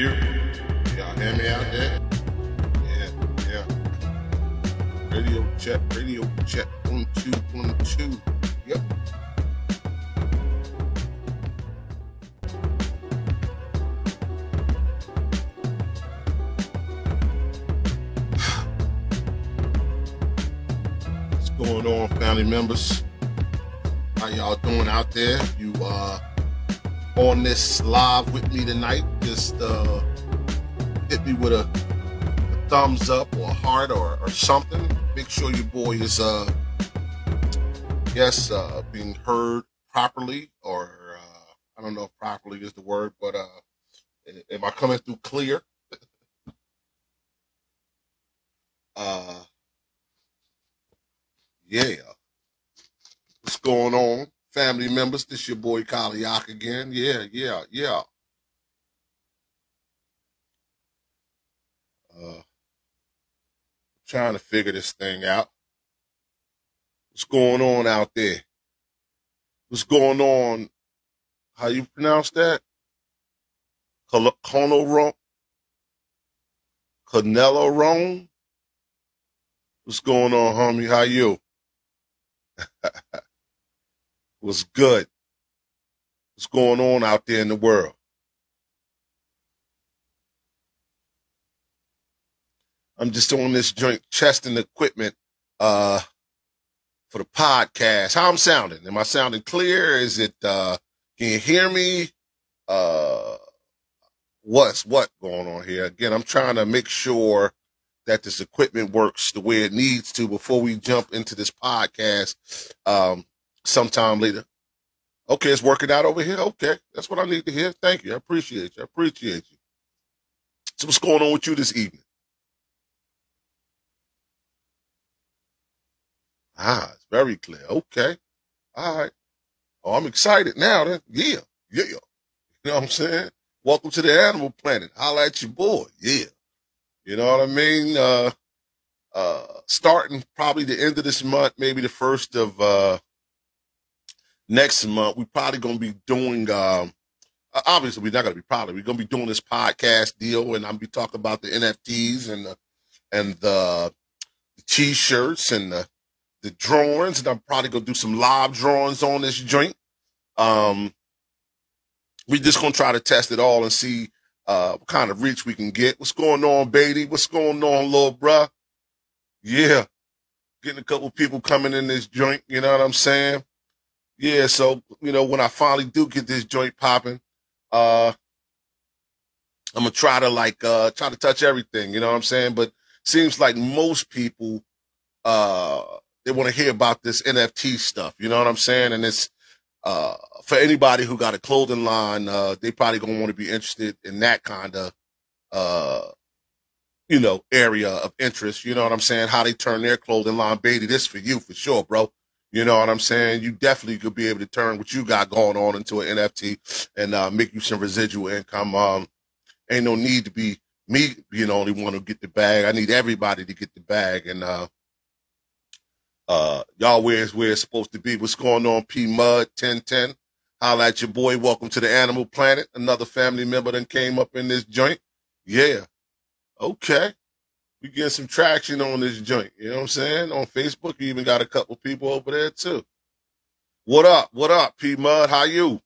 You, y'all hear me out there? Yeah, yeah. Radio check, radio check. One, two, one, two. Yep. What's going on, family members? How y'all doing out there? You uh on this live with me tonight, just uh hit me with a, a thumbs up or a heart or, or something. Make sure your boy is uh yes, uh being heard properly or uh I don't know if properly is the word, but uh am I coming through clear? Uh yeah. What's going on? Family members, this your boy Kaliak again. Yeah, yeah, yeah. Uh trying to figure this thing out. What's going on out there? What's going on? How you pronounce that? Canelo Canelo Rome? What's going on, homie? How you? What's good? What's going on out there in the world? I'm just on this joint testing equipment uh for the podcast. How I'm sounding? Am I sounding clear? Is it uh can you hear me? Uh what's what going on here? Again, I'm trying to make sure that this equipment works the way it needs to before we jump into this podcast um sometime later. Okay, it's working out over here. Okay, that's what I need to hear. Thank you. I appreciate you. I appreciate you. So what's going on with you this evening? Ah, it's very clear. Okay. All right. Oh, I'm excited now then. Yeah. Yeah. You know what I'm saying? Welcome to the animal planet. Holla at your boy. Yeah. You know what I mean? Uh, uh, starting probably the end of this month, maybe the first of, uh, next month, we're probably going to be doing, um, obviously we're not going to be probably, we're going to be doing this podcast deal and I'm be talking about the NFTs and the, and the, t-shirts and the, the drawings, and I'm probably gonna do some live drawings on this joint. Um, we just gonna try to test it all and see uh what kind of reach we can get. What's going on, baby? What's going on, little bruh? Yeah, getting a couple people coming in this joint. You know what I'm saying? Yeah. So you know when I finally do get this joint popping, uh, I'm gonna try to like uh try to touch everything. You know what I'm saying? But seems like most people uh they want to hear about this NFT stuff. You know what I'm saying? And it's uh, for anybody who got a clothing line, uh, they probably gonna want to be interested in that kind of uh, you know area of interest. You know what I'm saying? How they turn their clothing line, baby. This for you for sure, bro. You know what I'm saying? You definitely could be able to turn what you got going on into an NFT and uh, make you some residual income. Um, ain't no need to be me being the only one to get the bag. I need everybody to get the bag, and uh, uh, y'all where is where it's supposed to be. What's going on, P Mud 1010? Holla at your boy. Welcome to the Animal Planet. Another family member then came up in this joint. Yeah. Okay. We get some traction on this joint. You know what I'm saying? On Facebook, you even got a couple people over there too. What up? What up, P Mud? How you?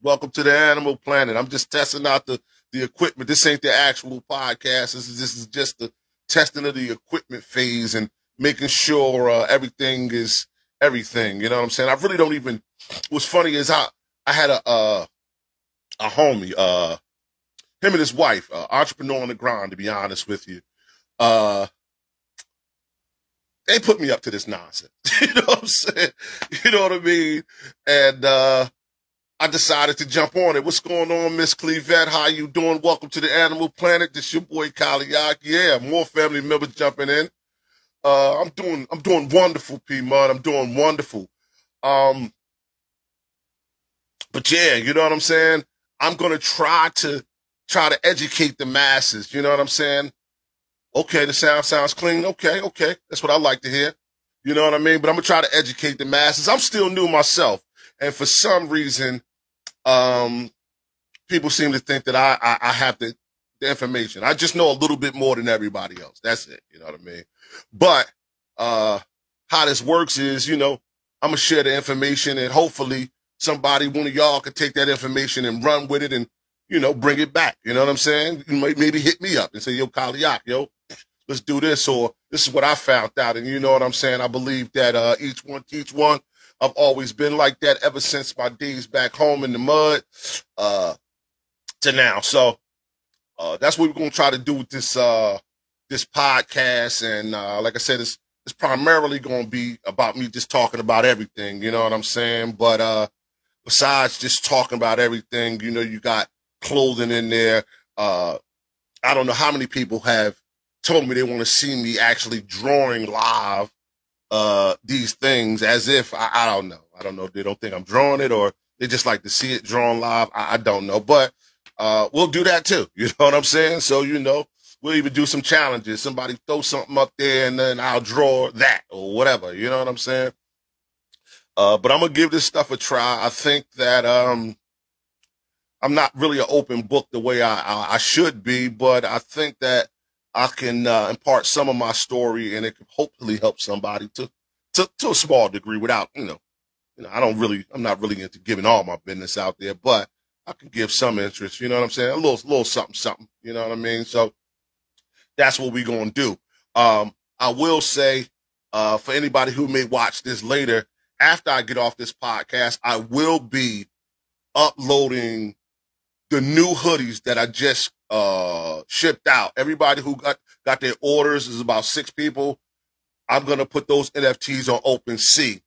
Welcome to the Animal Planet. I'm just testing out the, the equipment. This ain't the actual podcast. This is, this is just the testing of the equipment phase and making sure uh, everything is everything. You know what I'm saying? I really don't even. What's funny is I I had a uh, a homie, uh, him and his wife, uh, entrepreneur on the grind. To be honest with you, uh, they put me up to this nonsense. you know what I'm saying? You know what I mean? And uh, I decided to jump on it. What's going on, Miss Clevette? How you doing? Welcome to the Animal Planet. This your boy Kaliak. Yeah, more family members jumping in. Uh, I'm doing, I'm doing wonderful, P Mud. I'm doing wonderful. Um, but yeah, you know what I'm saying? I'm to try to, try to educate the masses. You know what I'm saying? Okay. The sound sounds clean. Okay. Okay. That's what I like to hear. You know what I mean? But I'm to try to educate the masses. I'm still new myself. And for some reason, um, people seem to think that I, I, I have the, the information. I just know a little bit more than everybody else. That's it. You know what I mean? But, uh, how this works is, you know, I'm gonna share the information and hopefully somebody, one of y'all could take that information and run with it and, you know, bring it back. You know what I'm saying? You might maybe hit me up and say, yo, Kaliak, yo, let's do this. Or this is what I found out. And you know what I'm saying? I believe that, uh, each one teach one. I've always been like that ever since my days back home in the mud, uh, to now. So, uh, that's what we're to try to do with this, uh, this podcast. And, uh, like I said, it's, it's primarily to be about me just talking about everything. You know what I'm saying? But, uh, besides just talking about everything, you know, you got clothing in there. Uh, I don't know how many people have told me they want to see me actually drawing live uh, these things as if I, I, don't know. I don't know. They don't think I'm drawing it or they just like to see it drawn live. I, I don't know, but uh, we'll do that too. You know what I'm saying? So you know, we'll even do some challenges. Somebody throw something up there and then I'll draw that or whatever. You know what I'm saying? Uh, but I'm gonna give this stuff a try. I think that um, I'm not really an open book the way I, I, I should be, but I think that I can uh, impart some of my story and it can hopefully help somebody to, to, to a small degree without, you know, you know, I don't really, I'm not really into giving all my business out there, but I can give some interest, you know what I'm saying? A little, little something, something, you know what I mean? So that's what we're to do. Um, I will say, uh, for anybody who may watch this later, after I get off this podcast, I will be uploading the new hoodies that I just uh shipped out. Everybody who got got their orders is about six people. I'm gonna put those NFTs on OpenSea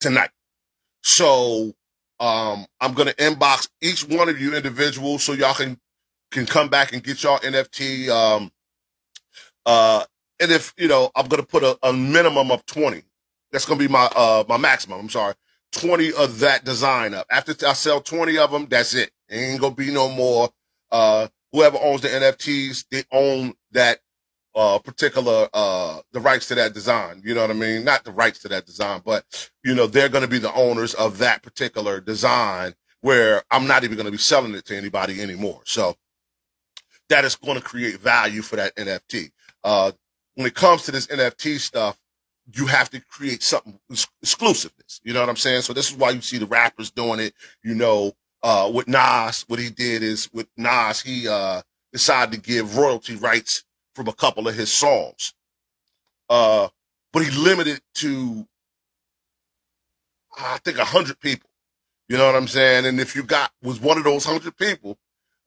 tonight. So um I'm gonna inbox each one of you individuals so y'all can can come back and get y'all NFT. Um uh and if you know, I'm gonna put a, a minimum of 20. That's gonna be my uh my maximum. I'm sorry. 20 of that design up. After I sell 20 of them, that's it. Ain't gonna be no more. Uh, whoever owns the NFTs, they own that, uh, particular, uh, the rights to that design. You know what I mean? Not the rights to that design, but, you know, they're going to be the owners of that particular design where I'm not even going to be selling it to anybody anymore. So that is going to create value for that NFT. Uh, when it comes to this NFT stuff, you have to create something exclusiveness. You know what I'm saying? So this is why you see the rappers doing it. You know, uh, with Nas, what he did is with Nas, he, uh, decided to give royalty rights from a couple of his songs. Uh, but he limited to, I think a hundred people. You know what I'm saying? And if you got, was one of those hundred people,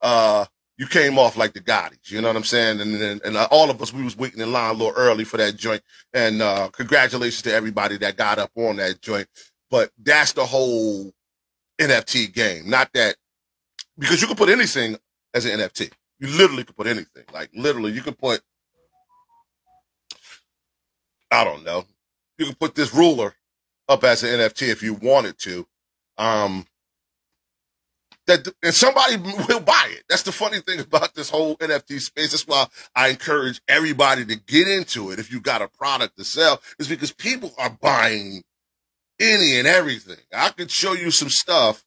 uh, you came off like the Gottis, you know what I'm saying? And and, and uh, all of us, we was waiting in line a little early for that joint. And uh, congratulations to everybody that got up on that joint. But that's the whole NFT game. Not that because you can put anything as an NFT. You literally could put anything. Like literally, you could put I don't know. You could put this ruler up as an NFT if you wanted to. Um, that and somebody will buy it. That's the funny thing about this whole NFT space. That's why I encourage everybody to get into it. If you got a product to sell, is because people are buying any and everything. I could show you some stuff.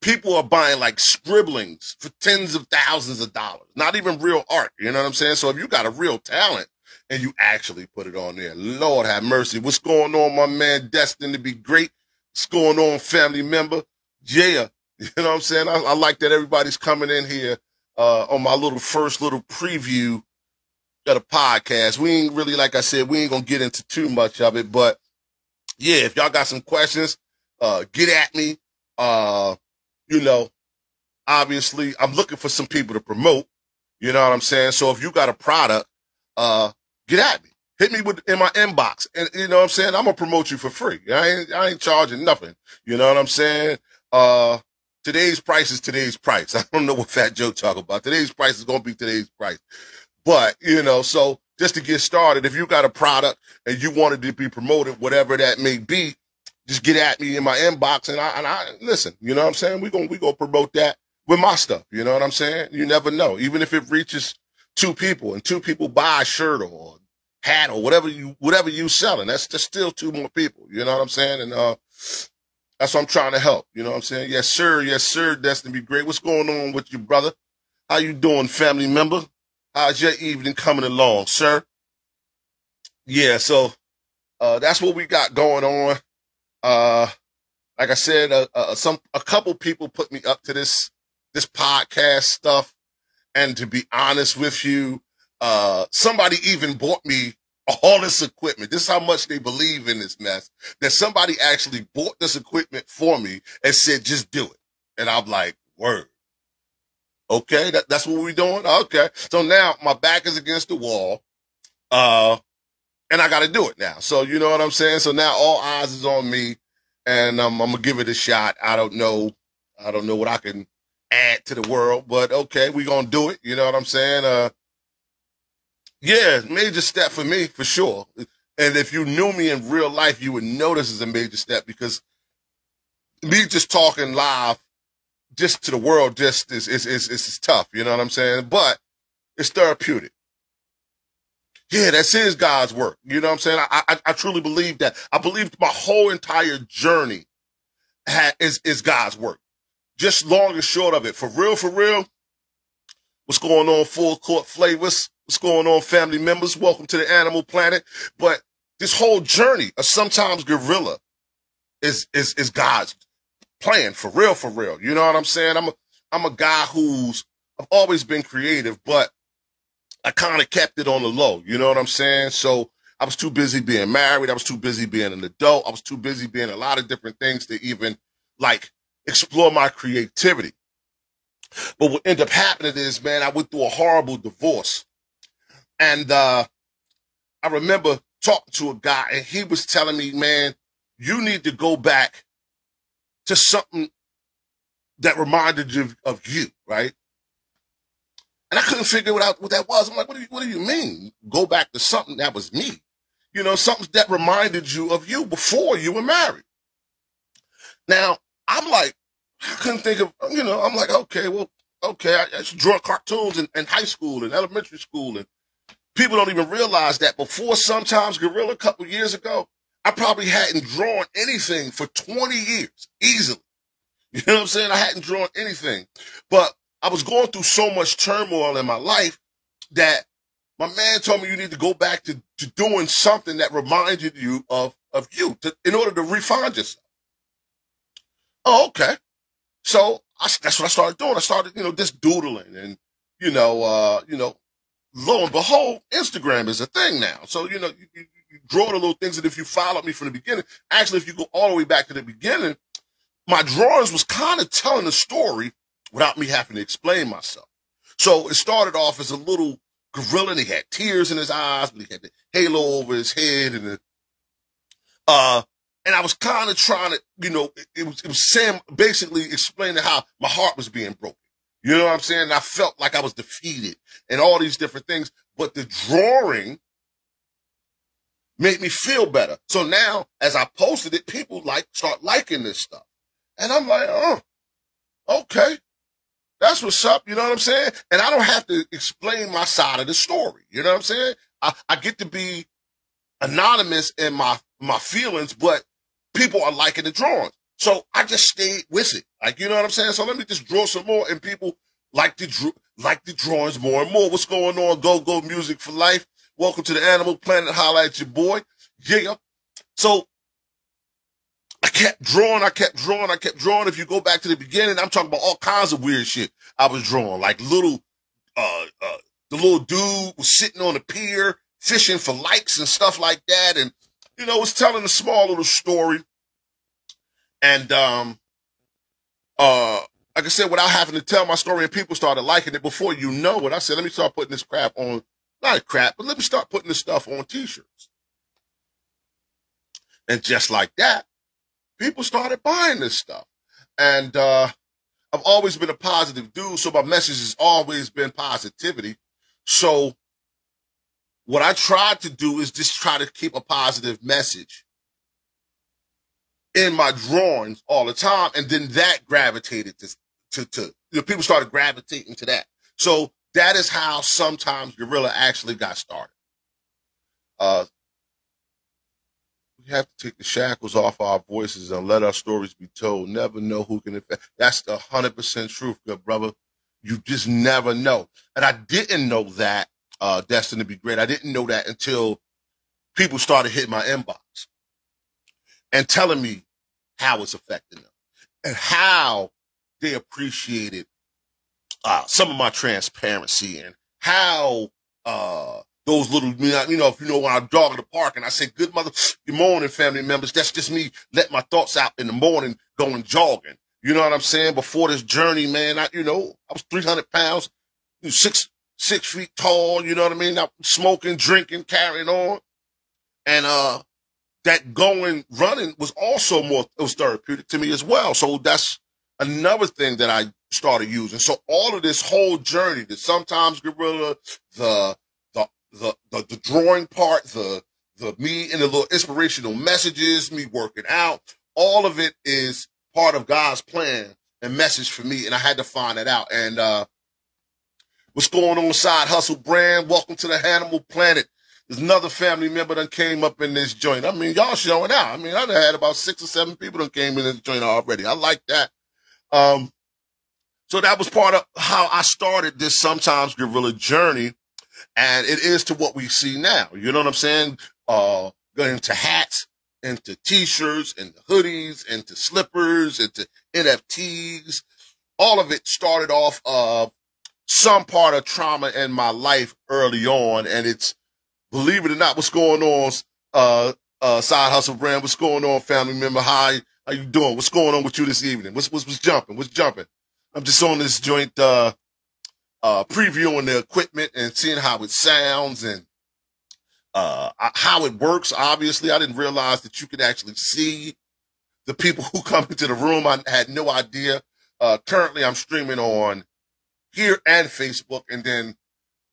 People are buying like scribblings for tens of thousands of dollars, not even real art. You know what I'm saying? So if you got a real talent and you actually put it on there, Lord have mercy. What's going on, my man? Destined to be great. What's going on, family member? Yeah. You know what I'm saying? I, I like that everybody's coming in here, uh, on my little first little preview of the podcast. We ain't really, like I said, we ain't gonna get into too much of it, but yeah, if y'all got some questions, uh, get at me. Uh, you know, obviously I'm looking for some people to promote. You know what I'm saying? So if you got a product, uh, get at me. Hit me with in my inbox. And you know what I'm saying? I'm gonna promote you for free. I ain't I ain't charging nothing. You know what I'm saying? Uh today's price is today's price. I don't know what Fat Joe talk about. Today's price is gonna be today's price. But, you know, so just to get started, if you got a product and you wanted to be promoted, whatever that may be, just get at me in my inbox and I, and I listen, you know what I'm saying? We're going, we to promote that with my stuff. You know what I'm saying? You never know. Even if it reaches two people and two people buy a shirt or hat or whatever you, whatever you selling, that's just still two more people. You know what I'm saying? And, uh, That's what I'm trying to help. You know what I'm saying? Yes, sir. Yes, sir. Destined to be great. What's going on with you, brother? How you doing, family member? How's your evening coming along, sir? Yeah, so uh, that's what we got going on. Uh, like I said, uh, uh, some a couple people put me up to this this podcast stuff, and to be honest with you, uh, somebody even bought me all this equipment. This is how much they believe in this mess. That somebody actually bought this equipment for me and said, "Just do it," and I'm like, "Word." Okay, that, that's what we're doing. Okay, so now my back is against the wall. Uh, and I got to do it now. So you know what I'm saying. So now all eyes is on me, and um, I'm gonna give it a shot. I don't know, I don't know what I can add to the world, but okay, we gonna do it. You know what I'm saying? Uh, yeah, major step for me for sure. And if you knew me in real life, you would know this is a major step because me just talking live just to the world just is is is, is tough. You know what I'm saying? But it's therapeutic yeah, that's his God's work. You know what I'm saying? I, I, I truly believe that. I believe my whole entire journey ha, is, is God's work. Just long and short of it. For real, for real. What's going on, full court flavors? What's going on, family members? Welcome to the animal planet. But this whole journey of sometimes gorilla is, is, is God's plan for real, for real. You know what I'm saying? I'm a, I'm a guy who's, I've always been creative, but I kind of kept it on the low. You know what I'm saying? So I was too busy being married. I was too busy being an adult. I was too busy being a lot of different things to even like explore my creativity. But what ended up happening is, man, I went through a horrible divorce. And uh, I remember talking to a guy and he was telling me, man, you need to go back to something that reminded you of, you, right? And I couldn't figure out what that was. I'm like, what do you, what do you mean? Go back to something that was me. You know, something that reminded you of you before you were married. Now, I'm like, I couldn't think of, you know, I'm like, okay, well, okay, I, I draw cartoons in, in high school and elementary school. And people don't even realize that before sometimes Gorilla a couple years ago, I probably hadn't drawn anything for 20 years easily. You know what I'm saying? I hadn't drawn anything. But I was going through so much turmoil in my life that my man told me you need to go back to, to doing something that reminded you of, of you to, in order to refine yourself. Oh, okay. So I, that's what I started doing. I started, you know, just doodling and, you know, uh, you know, lo and behold, Instagram is a thing now. So, you know, you, draw the little things. that if you followed me from the beginning, actually, if you go all the way back to the beginning, my drawings was kind of telling a story without me having to explain myself. So it started off as a little gorilla and he had tears in his eyes, but he had the halo over his head and the, uh, and I was kind of trying to, you know, it, it, was, it was Sam basically explaining how my heart was being broken. You know what I'm saying? And I felt like I was defeated and all these different things, but the drawing made me feel better. So now as I posted it, people like start liking this stuff. And I'm like, oh, okay. That's what's up. You know what I'm saying? And I don't have to explain my side of the story. You know what I'm saying? I, I get to be anonymous in my, my feelings, but people are liking the drawings. So I just stayed with it. Like, you know what I'm saying? So let me just draw some more and people like the, like the drawings more and more. What's going on? Go, go music for life. Welcome to the animal planet. At your boy. Yeah. So I kept drawing, I kept drawing, I kept drawing. If you go back to the beginning, I'm talking about all kinds of weird shit I was drawing, like little, uh, uh, the little dude was sitting on the pier fishing for likes and stuff like that. And, you know, was telling a small little story. And, um, uh, like I said, without having to tell my story and people started liking it before you know it, I said, let me start putting this crap on, not crap, but let me start putting this stuff on t-shirts. And just like that, people started buying this stuff. And uh, I've always been a positive dude, so my message has always been positivity. So what I tried to do is just try to keep a positive message in my drawings all the time. And then that gravitated to, to, to you know, people started gravitating to that. So that is how sometimes Gorilla actually got started. Uh, We have to take the shackles off our voices and let our stories be told. Never know who can affect. That's the hundred percent truth, good brother. You just never know. And I didn't know that, uh, Destined to be great. I didn't know that until people started hitting my inbox and telling me how it's affecting them and how they appreciated uh, some of my transparency and how uh, those little, you know, if you know when I jog in the park and I say, good mother, good morning, family members. That's just me letting my thoughts out in the morning going jogging. You know what I'm saying? Before this journey, man, I, you know, I was 300 pounds, six, six feet tall. You know what I mean? I'm smoking, drinking, carrying on. And, uh, that going running was also more, it was therapeutic to me as well. So that's another thing that I started using. So all of this whole journey, the sometimes gorilla, the, the, the, the, the drawing part, the, the me and the little inspirational messages, me working out, all of it is part of God's plan and message for me. And I had to find that out. And, uh, what's going on side hustle brand? Welcome to the animal planet. There's another family member that came up in this joint. I mean, y'all showing out. I mean, I've had about six or seven people that came in this joint already. I like that. Um, so that was part of how I started this sometimes Gorilla journey. And it is to what we see now. You know what I'm saying? Uh, going into hats, into t-shirts, into hoodies, into slippers, into NFTs. All of it started off of some part of trauma in my life early on. And it's, believe it or not, what's going on, uh, uh, side hustle brand, what's going on, family member? Hi, how you doing? What's going on with you this evening? What's, what's, what's jumping? What's jumping? I'm just on this joint, uh, uh, previewing the equipment and seeing how it sounds and, uh, how it works. Obviously, I didn't realize that you could actually see the people who come into the room. I had no idea. Uh, currently I'm streaming on here and Facebook and then,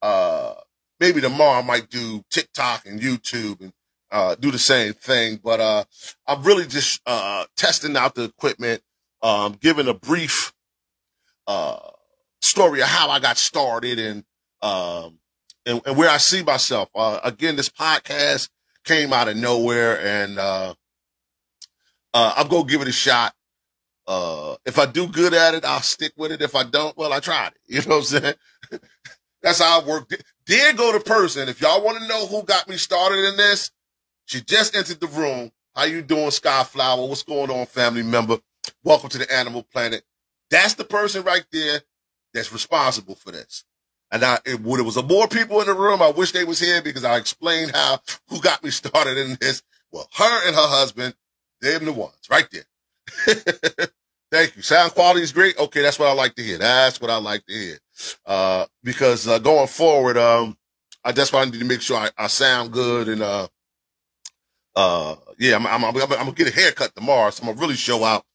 uh, maybe tomorrow I might do TikTok and YouTube and, uh, do the same thing. But, uh, I'm really just, uh, testing out the equipment, um, giving a brief, uh, story of how I got started and, um, and, and where I see myself. Uh, again, this podcast came out of nowhere and, uh, uh, I'll go give it a shot. Uh, if I do good at it, I'll stick with it. If I don't, well, I tried it. You know what I'm saying? That's how I work. Did go to person. If y'all want to know who got me started in this, she just entered the room. How you doing, Skyflower? What's going on, family member? Welcome to the Animal Planet. That's the person right there that's responsible for this. And I, it, when there was more people in the room, I wish they was here because I explained how, who got me started in this. Well, her and her husband, they're the ones right there. Thank you. Sound quality is great. Okay. That's what I like to hear. That's what I like to hear. Uh, because, uh, going forward, um, I, that's why I need to make sure I, I sound good and, uh, uh, yeah, I'm, I'm, I'm, I'm, gonna get a haircut tomorrow, so I'm gonna really show out.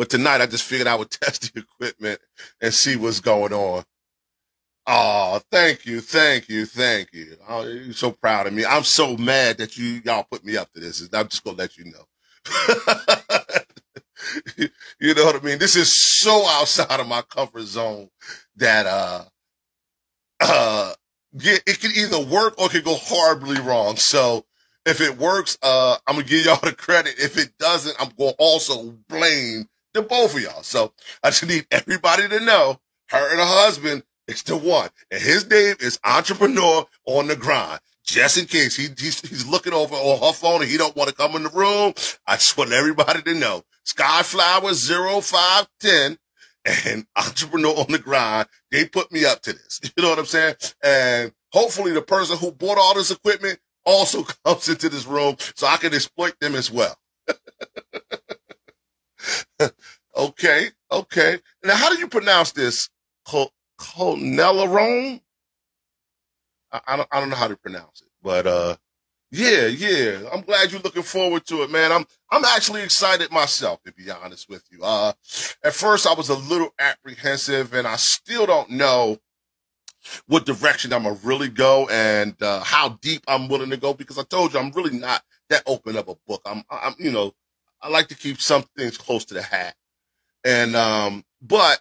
But tonight I just figured I would test the equipment and see what's going on. Oh, thank you, thank you, thank you. Oh, you're so proud of me. I'm so mad that you y'all put me up to this. I'm just gonna let you know. you know what I mean? This is so outside of my comfort zone that uh uh it can either work or it can go horribly wrong. So if it works, uh I'm gonna give y'all the credit. If it doesn't, I'm gonna also blame the both of y'all. So I just need everybody to know her and her husband it's the one. And his name is Entrepreneur on the Grind. Just in case he, he's, he's looking over on her phone and he don't want to come in the room. I just want everybody to know. Skyflower 0510 and Entrepreneur on the Grind. They put me up to this. You know what I'm saying? And hopefully the person who bought all this equipment also comes into this room so I can exploit them as well. okay. Okay. Now, how do you pronounce this? Conelarone. I, I, don't, I don't know how to pronounce it, but, uh, yeah, yeah. I'm glad you're looking forward to it, man. I'm, I'm actually excited myself, to be honest with you. Uh, at first I was a little apprehensive and I still don't know what direction I'm gonna really go and, uh, how deep I'm willing to go because I told you I'm really not that open of a book. I'm, I'm, you know, I like to keep some things close to the hat. And, um, but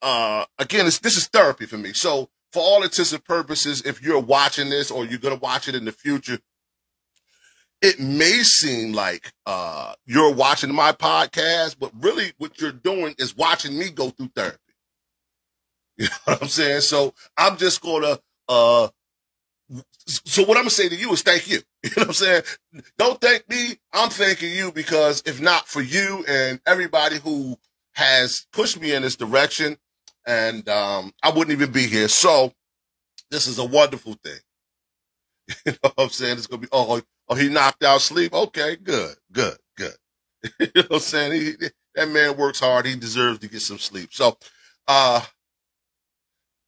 uh, again, this is therapy for me. So for all intents and purposes, if you're watching this or you're to watch it in the future, it may seem like uh, you're watching my podcast, but really what you're doing is watching me go through therapy. You know what I'm saying? So I'm just gonna uh so what I'm gonna say to you is thank you. You know what I'm saying? Don't thank me. I'm thanking you because if not for you and everybody who has pushed me in this direction, and um, I wouldn't even be here. So this is a wonderful thing. You know what I'm saying? It's gonna be oh oh he knocked out sleep. Okay, good, good, good. you know what I'm saying? He, that man works hard. He deserves to get some sleep. So uh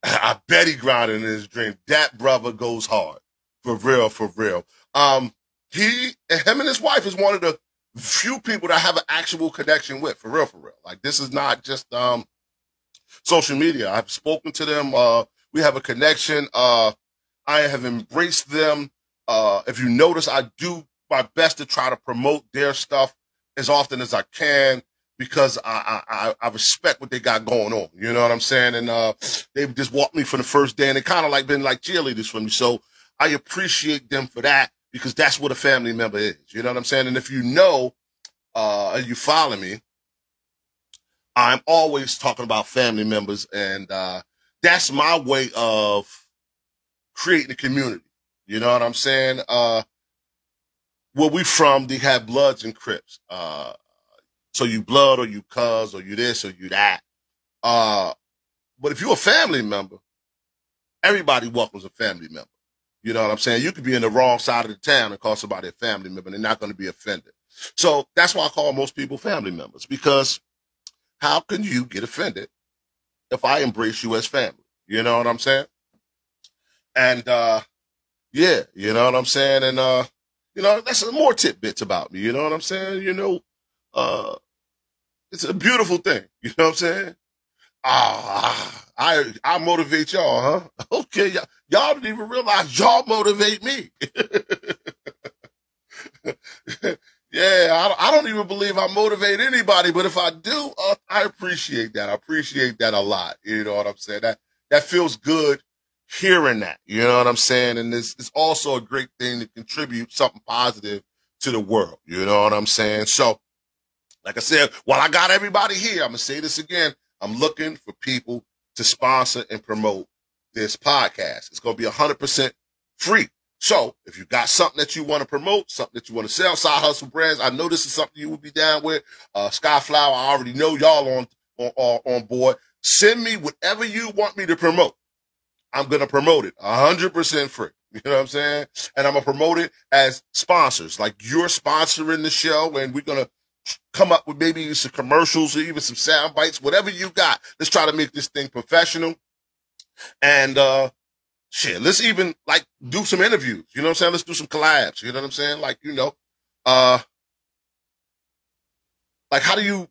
I bet he grounded in his dream. That brother goes hard. For real, for real. Um, he, him and his wife is one of the few people that I have an actual connection with. For real, for real. Like this is not just, um, social media. I've spoken to them. Uh, we have a connection. Uh, I have embraced them. Uh, if you notice, I do my best to try to promote their stuff as often as I can because I, I, I respect what they got going on. You know what I'm saying? And, uh, they've just walked me from the first day and they kind of like been like cheerleaders for me. So I appreciate them for that because that's what a family member is. You know what I'm saying? And if you know, uh, you follow me, I'm always talking about family members and, uh, that's my way of creating a community. You know what I'm saying? Uh, where we from, they have Bloods and Crips. Uh, so you blood or you cuz or you this or you that. Uh, but if you're a family member, everybody welcomes a family member. You know what I'm saying? You could be in the wrong side of the town and call somebody a family member they're not going to be offended. So that's why I call most people family members because how can you get offended if I embrace you as family? You know what I'm saying? And, uh, yeah, you know what I'm saying? And, uh, you know, that's more tidbits about me. You know what I'm saying? You know, uh, it's a beautiful thing. You know what I'm saying? Ah, I I motivate y'all, huh? Okay, y'all, y'all didn't even realize y'all motivate me. yeah, I, I don't even believe I motivate anybody, but if I do, uh, I appreciate that. I appreciate that a lot. You know what I'm saying? That that feels good hearing that. You know what I'm saying? And it's it's also a great thing to contribute something positive to the world. You know what I'm saying? So like I said, while I got everybody here, I'm to say this again. I'm looking for people to sponsor and promote this podcast. It's going to be 100% free. So if you got something that you want to promote, something that you want to sell, side hustle brands, I know this is something you would be down with. Uh, Skyflower, I already know y'all on, on, on board. Send me whatever you want me to promote. I'm going to promote it 100% free. You know what I'm saying? And I'm going to promote it as sponsors. Like you're sponsoring the show and we're going to come up with maybe some commercials or even some sound bites, whatever you got. Let's try to make this thing professional. And, uh, shit, let's even like do some interviews. You know what I'm saying? Let's do some collabs. You know what I'm saying? Like, you know, uh, like how do you,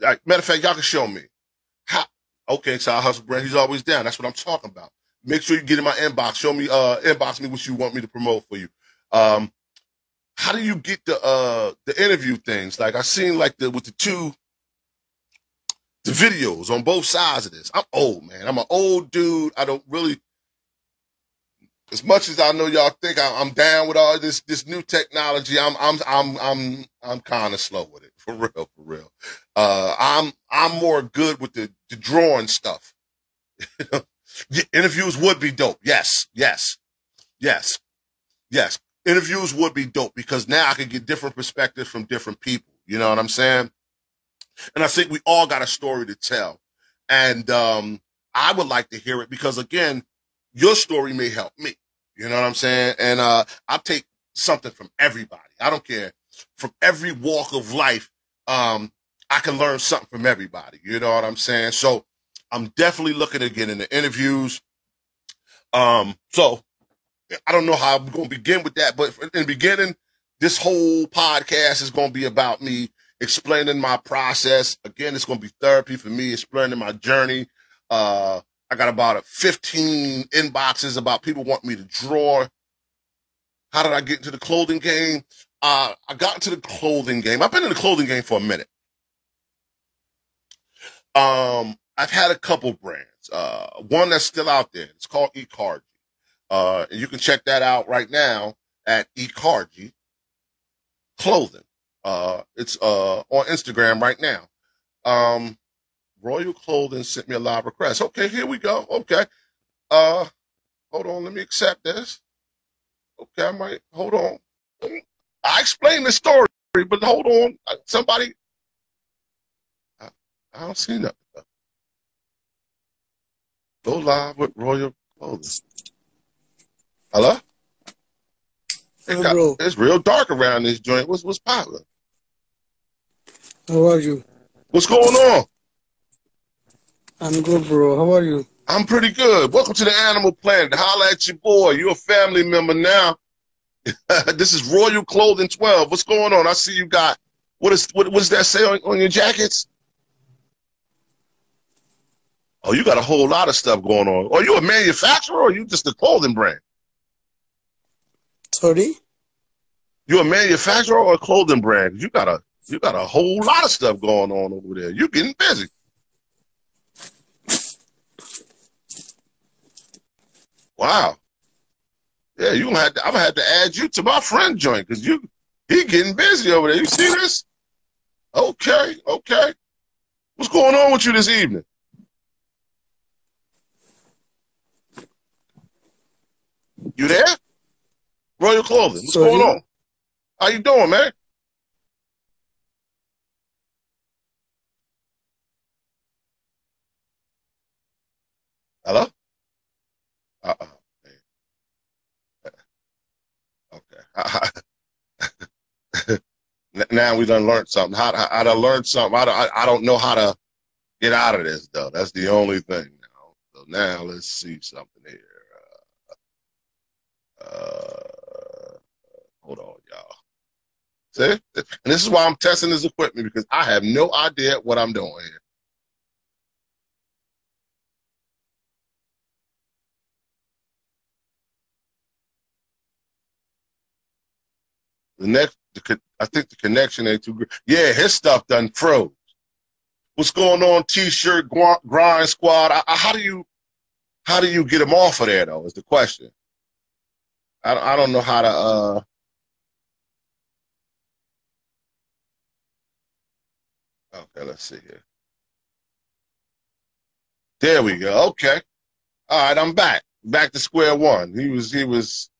like, matter of fact, y'all can show me how, okay, so I hustle brand, he's always down. That's what I'm talking about. Make sure you get in my inbox. Show me, uh, inbox me what you want me to promote for you. Um, how do you get the uh the interview things? Like I seen like the with the two the videos on both sides of this. I'm old, man. I'm an old dude. I don't really as much as I know y'all think I, am down with all this this new technology, I'm I'm I'm I'm I'm kind of slow with it for real, for real. Uh, I'm I'm more good with the the drawing stuff. Interviews would be dope. Yes, yes, yes, yes interviews would be dope because now I could get different perspectives from different people. You know what I'm saying? And I think we all got a story to tell. And um, I would like to hear it because again, your story may help me. You know what I'm saying? And uh, I'll take something from everybody. I don't care. From every walk of life, um, I can learn something from everybody. You know what I'm saying? So I'm definitely looking to get into interviews. Um, so I don't know how I'm going to begin with that, but in the beginning, this whole podcast is going to be about me explaining my process. Again, it's going to be therapy for me, explaining my journey. Uh, I got about 15 inboxes about people wanting me to draw. How did I get into the clothing game? Uh, I got into the clothing game. I've been in the clothing game for a minute. Um, I've had a couple brands. Uh, one that's still out there. It's called eCard. Uh, you can check that out right now at Ecargy Clothing. Uh, it's uh, on Instagram right now. Um, Royal Clothing sent me a live request. Okay, here we go. Okay. Uh, hold on. Let me accept this. Okay, I might hold on. I explained the story, but hold on. Somebody, I, I don't see nothing. Go live with Royal Clothing. Hello? It got, bro. it's real dark around this joint. What's what's popping? How are you? What's going on? I'm good, bro. How are you? I'm pretty good. Welcome to the Animal Planet. Holla at your boy. You're a family member now. this is Royal Clothing 12. What's going on? I see you got what is what does that say on, on your jackets? Oh, you got a whole lot of stuff going on. Are you a manufacturer or are you just a clothing brand? Sorry? You a manufacturer or a clothing brand? You got a you got a whole lot of stuff going on over there. You're getting busy. Wow. Yeah, you gonna have to, I'm gonna have to add you to my friend joint because you he getting busy over there. You see this? Okay, okay. What's going on with you this evening? You there? Royal Clothing. What's Sorry? going on? How you doing, man? Hello? Uh-uh. Okay. Now we done learned something. How, how I done learned something. I don't, I, I don't know how to get out of this though. That's the only thing now. So now let's see something here. Uh, uh, hold on, y'all. See? And this is why I'm testing this equipment because I have no idea what I'm doing here. The next, the, I think the connection ain't too good. Yeah, his stuff done froze. What's going on, T-shirt grind squad? I, I, how do you, how do you get them off of there though? Is the question. I, I don't know how to. uh Okay, let's see here. There we go. Okay. All right, I'm back. Back to square one. He was, he was.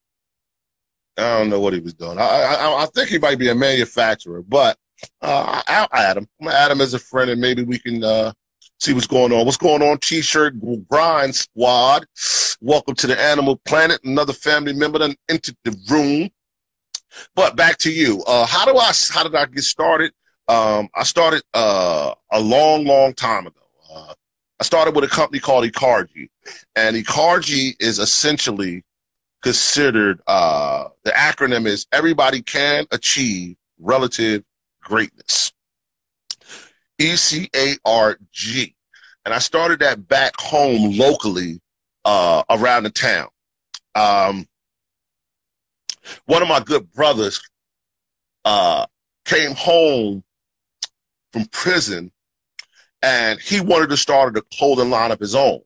I don't know what he was doing. I, I, I think he might be a manufacturer, but uh, I'll add him. I'm add him as a friend, and maybe we can uh, see what's going on. What's going on, T-shirt grind squad? Welcome to the Animal Planet. Another family member done entered the room. But back to you. Uh, how do I? How did I get started? Um, I started uh, a long, long time ago. Uh, I started with a company called Ecargy, and Ecargy is essentially considered uh, the acronym is everybody can achieve relative greatness. E-c-a-r-g and i started that back home locally uh, around the town. Um, one of my good brothers uh, came home from prison and he wanted to start a clothing line of his own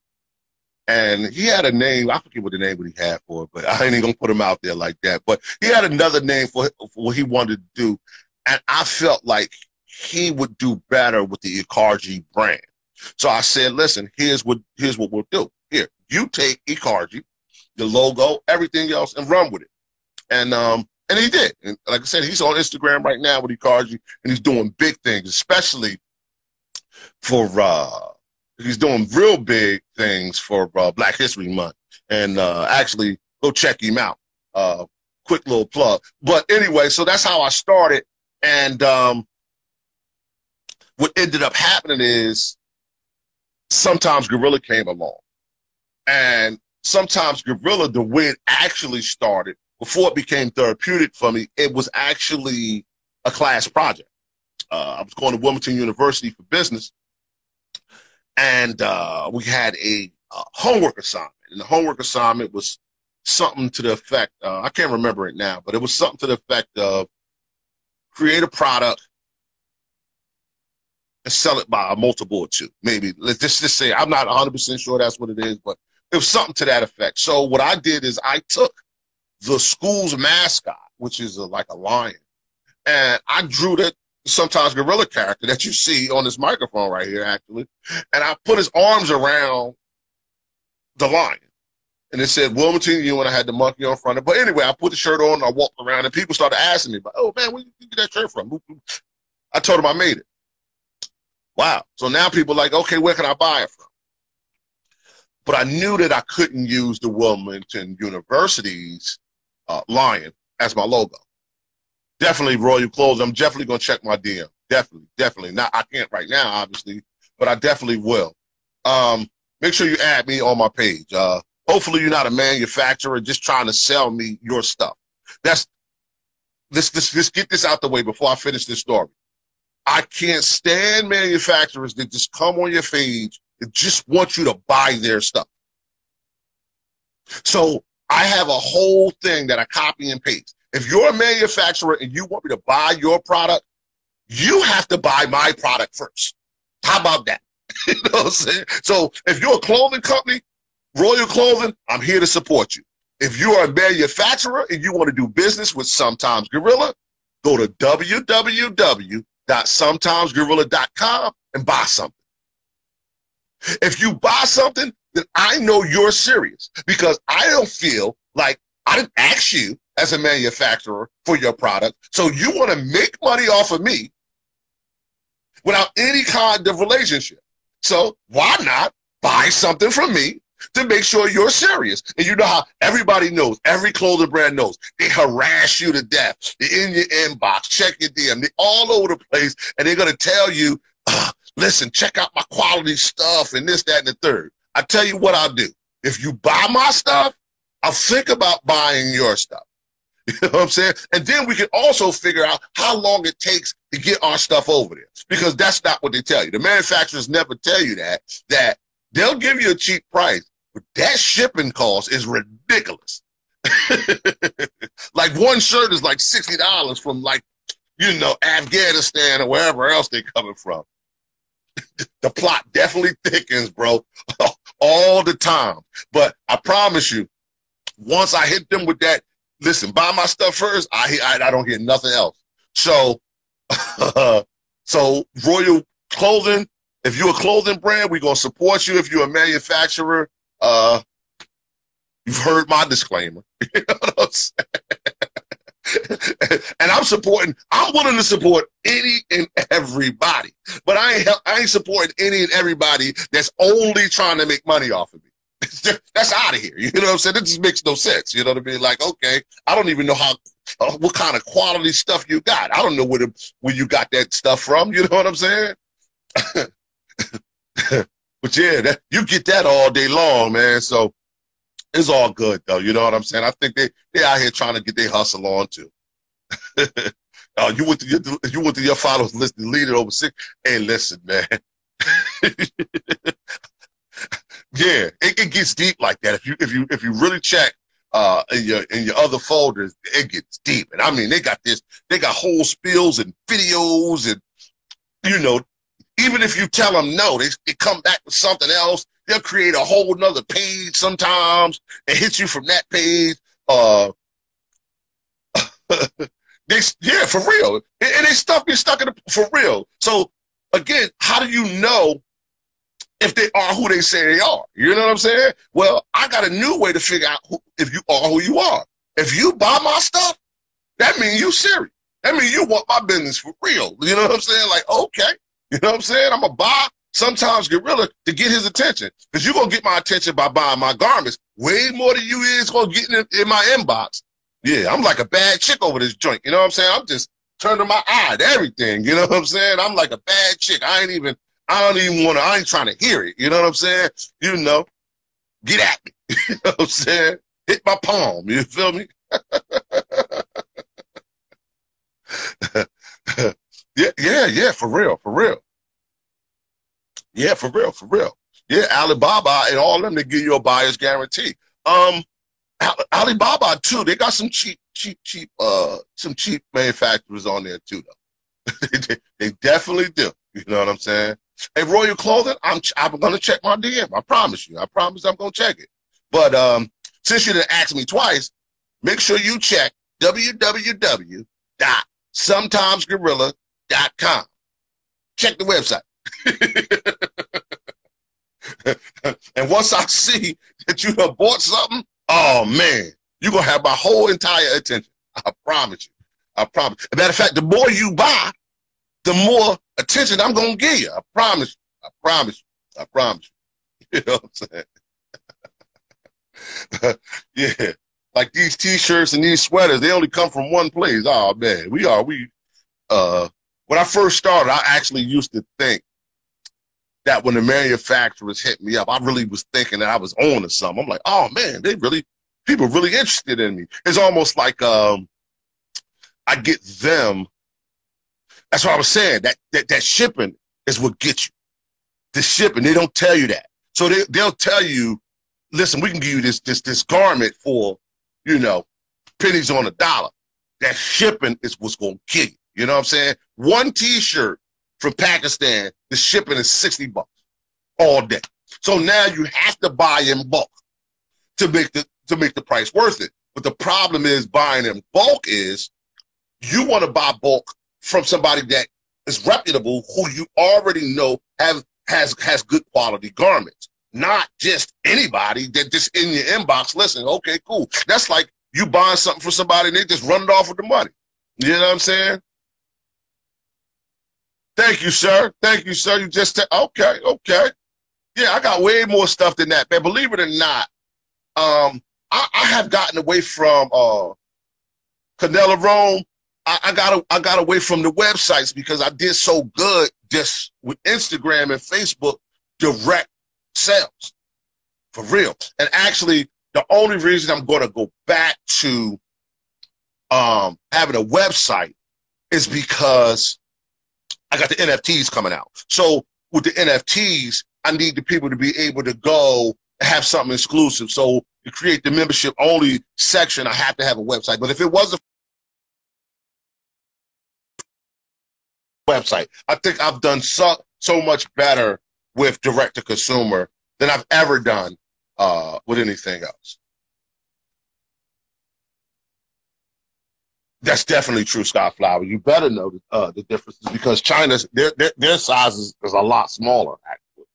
and he had a name. I forget what the name what he had for it, but I ain't even gonna put him out there like that. But he had another name for, for what he wanted to do, and I felt like he would do better with the Ecargy brand. So I said, "Listen, here's what here's what we'll do. Here, you take Ecargy, the logo, everything else, and run with it." And um, and he did. And like I said, he's on Instagram right now with Ecargy, and he's doing big things, especially for uh he's doing real big things for uh, Black History Month. And uh, actually, go check him out. Uh, quick little plug. But anyway, so that's how I started. And um, what ended up happening is sometimes Gorilla came along. And sometimes Gorilla, the way it actually started, before it became therapeutic for me, it was actually a class project. Uh, I was going to Wilmington University for business and uh, we had a, uh homework assignment. And the homework assignment was something to the effect uh, I can't remember it now, but it was something to the effect of create a product and sell it by a multiple of two. Maybe let's just, just say I'm not 100 percent sure that's what it is, but it was something to that effect. So what I did is I took the school's mascot, which is a, like a lion. And I drew that sometimes gorilla character that you see on this microphone right here, actually. And I put his arms around the lion. And it said Wilmington U, and I had the monkey on front of it. But anyway, I put the shirt on I walked around, and people started asking me, "Oh man, where did you get that shirt from?" I told them I made it. Wow. So now people like, okay, where can I buy it from? But I knew that I couldn't use the Wilmington University's uh, lion as my logo. Definitely Royal Clothes. I'm definitely going to check my DM. Definitely, definitely. Now I can't right now, obviously, but I definitely will. Um, make sure you add me on my page. Uh, hopefully you're not a manufacturer just trying to sell me your stuff. That's let's, let's, let's get this out the way before I finish this story. I can't stand manufacturers that just come on your page and just want you to buy their stuff. So I have a whole thing that I copy and paste. If you're a manufacturer and you want me to buy your product, you have to buy my product first. How about that? you know what I'm saying? So if you're a clothing company, Royal Clothing, I'm here to support you. If you are a manufacturer and you want to do business with Sometimes Gorilla, go to www.sometimesgorilla.com and buy something. If you buy something, then I know you're serious because I don't feel like I didn't ask you as a manufacturer for your product. So you want to make money off of me without any kind of relationship. So why not buy something from me to make sure you're serious? And you know how everybody knows, every clothing brand knows, they harass you to death. They're in your inbox, check your DM, they're all over the place, and they're going to tell you, listen, check out my quality stuff and this, that, and the third. I tell you what I'll do. If you buy my stuff, I'll think about buying your stuff. You know what I'm saying? And then we can also figure out how long it takes to get our stuff over there. Because that's not what they tell you. The manufacturers never tell you that, that they'll give you a cheap price, but that shipping cost is ridiculous. like one shirt is like $60 from like, you know, Afghanistan or wherever else they're coming from. the plot definitely thickens, bro, all the time. But I promise you, once I hit them with that, listen, buy my stuff first. I I, I don't hear nothing else. So, so Royal Clothing. If you're a clothing brand, we're gonna support you. If you're a manufacturer, uh, you've heard my disclaimer. you know what I'm saying? and I'm supporting. I'm willing to support any and everybody, but I ain't I ain't supporting any and everybody that's only trying to make money off of me. that's out of here. You know what I'm saying? It just makes no sense. You know what I mean? Like, okay, I don't even know how, uh, what kind of quality stuff you got. I don't know where, the, where you got that stuff from. You know what I'm saying? but yeah, that, you get that all day long, man. So it's all good though. You know what I'm saying? I think they, they out here trying to get their hustle on too. uh, you went to your, you went to your followers list, deleted over six. Hey, listen, man. Yeah, it, it gets deep like that. If you if you if you really check uh in your in your other folders, it gets deep. And I mean they got this, they got whole spills and videos and you know, even if you tell them no, they, they come back with something else. They'll create a whole nother page sometimes and hit you from that page. Uh they yeah, for real. And, and they stuff you stuck in the, for real. So again, how do you know if they are who they say they are. You know what I'm saying? Well, I got a new way to figure out who, if you are who you are. If you buy my stuff, that means you serious. That means you want my business for real. You know what I'm saying? Like, okay. You know what I'm saying? I'm to buy sometimes Gorilla to get his attention. Because you're going to get my attention by buying my garments way more than you is going to get in, in my inbox. Yeah, I'm like a bad chick over this joint. You know what I'm saying? I'm just turning my eye to everything. You know what I'm saying? I'm like a bad chick. I ain't even I don't even want to, I ain't trying to hear it. You know what I'm saying? You know, get at me. You know what I'm saying? Hit my palm. You feel me? yeah, yeah, yeah, for real, for real. Yeah, for real, for real. Yeah, Alibaba and all them, they give you a buyer's guarantee. Um, Alibaba too, they got some cheap, cheap, cheap, uh, some cheap manufacturers on there too, though. they, definitely do. You know what I'm saying? Hey, Royal Clothing, I'm I'm gonna check my DM. I promise you. I promise I'm gonna check it. But um, since you didn't ask me twice, make sure you check www.sometimesgorilla.com. Check the website. and once I see that you have bought something, oh man, you're gonna have my whole entire attention. I promise you. I promise. As a matter of fact, the more you buy, the more attention I'm gonna give you. I promise you. I promise you. I promise you. You know what I'm saying? yeah. Like these t-shirts and these sweaters, they only come from one place. Oh man, we are we uh when I first started, I actually used to think that when the manufacturers hit me up, I really was thinking that I was on to something. I'm like, oh man, they really people really interested in me. It's almost like um I get them. That's what I was saying. That that, that shipping is what gets you. The shipping, they don't tell you that. So they they'll tell you, listen, we can give you this this this garment for, you know, pennies on a dollar. That shipping is what's gonna kill you. You know what I'm saying? One t-shirt from Pakistan, the shipping is 60 bucks all day. So now you have to buy in bulk to make the to make the price worth it. But the problem is buying in bulk is you want to buy bulk from somebody that is reputable who you already know have has has good quality garments. Not just anybody that just in your inbox. Listen, okay, cool. That's like you buying something for somebody and they just run it off with the money. You know what I'm saying? Thank you, sir. Thank you, sir. You just okay, okay. Yeah, I got way more stuff than that, man. Believe it or not, um, I, I have gotten away from uh Canela Rome. I, I got I got away from the websites because I did so good just with Instagram and Facebook direct sales for real. And actually, the only reason I'm going to go back to um, having a website is because I got the NFTs coming out. So with the NFTs, I need the people to be able to go have something exclusive. So to create the membership only section, I have to have a website. But if it was a website, I think I've done so so much better with direct to consumer than I've ever done uh, with anything else. That's definitely true, Scott Flower. You better know the, uh, the differences because China's their their, their size is, is a lot smaller. Actually,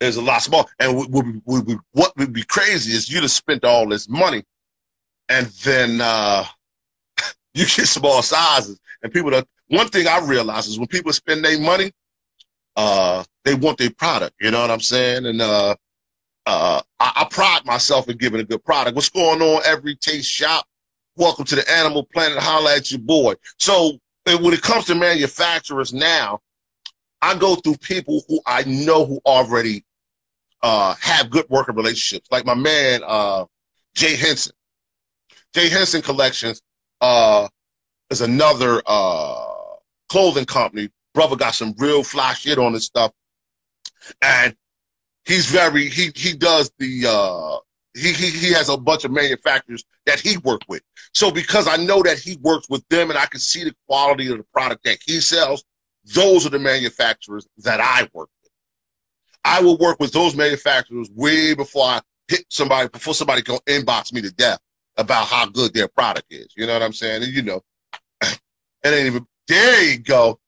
is a lot smaller. And what would, what would be crazy is you'd have spent all this money, and then uh, you get small sizes, and people. That, one thing I realize is when people spend their money, uh, they want their product. You know what I'm saying? And uh, uh, I, I, pride myself in giving a good product. What's going on, Every Taste Shop? Welcome to the Animal Planet. Holla at your boy. So when it comes to manufacturers now, I go through people who I know who already uh, have good working relationships, like my man uh, Jay Henson. Jay Henson Collections uh, is another uh, clothing company. Brother got some real fly shit on his stuff, and he's very he he does the uh he, he he has a bunch of manufacturers that he worked with. So because I know that he works with them and I can see the quality of the product that he sells, those are the manufacturers that I work with. I will work with those manufacturers way before I hit somebody before somebody can inbox me to death about how good their product is. You know what I'm saying? And you know, it ain't even there you go.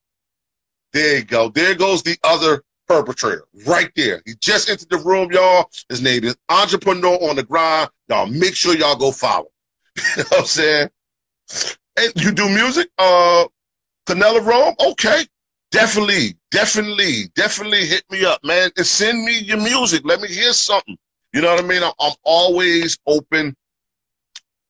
There you go. There goes the other perpetrator right there. He just entered the room, y'all. His name is Entrepreneur on the Grind. Y'all make sure y'all go follow. you know what I'm saying? Hey, you do music? Uh, Canela Rome? Okay. Definitely, definitely, definitely hit me up, man. And send me your music. Let me hear something. You know what I mean? I'm, I'm always open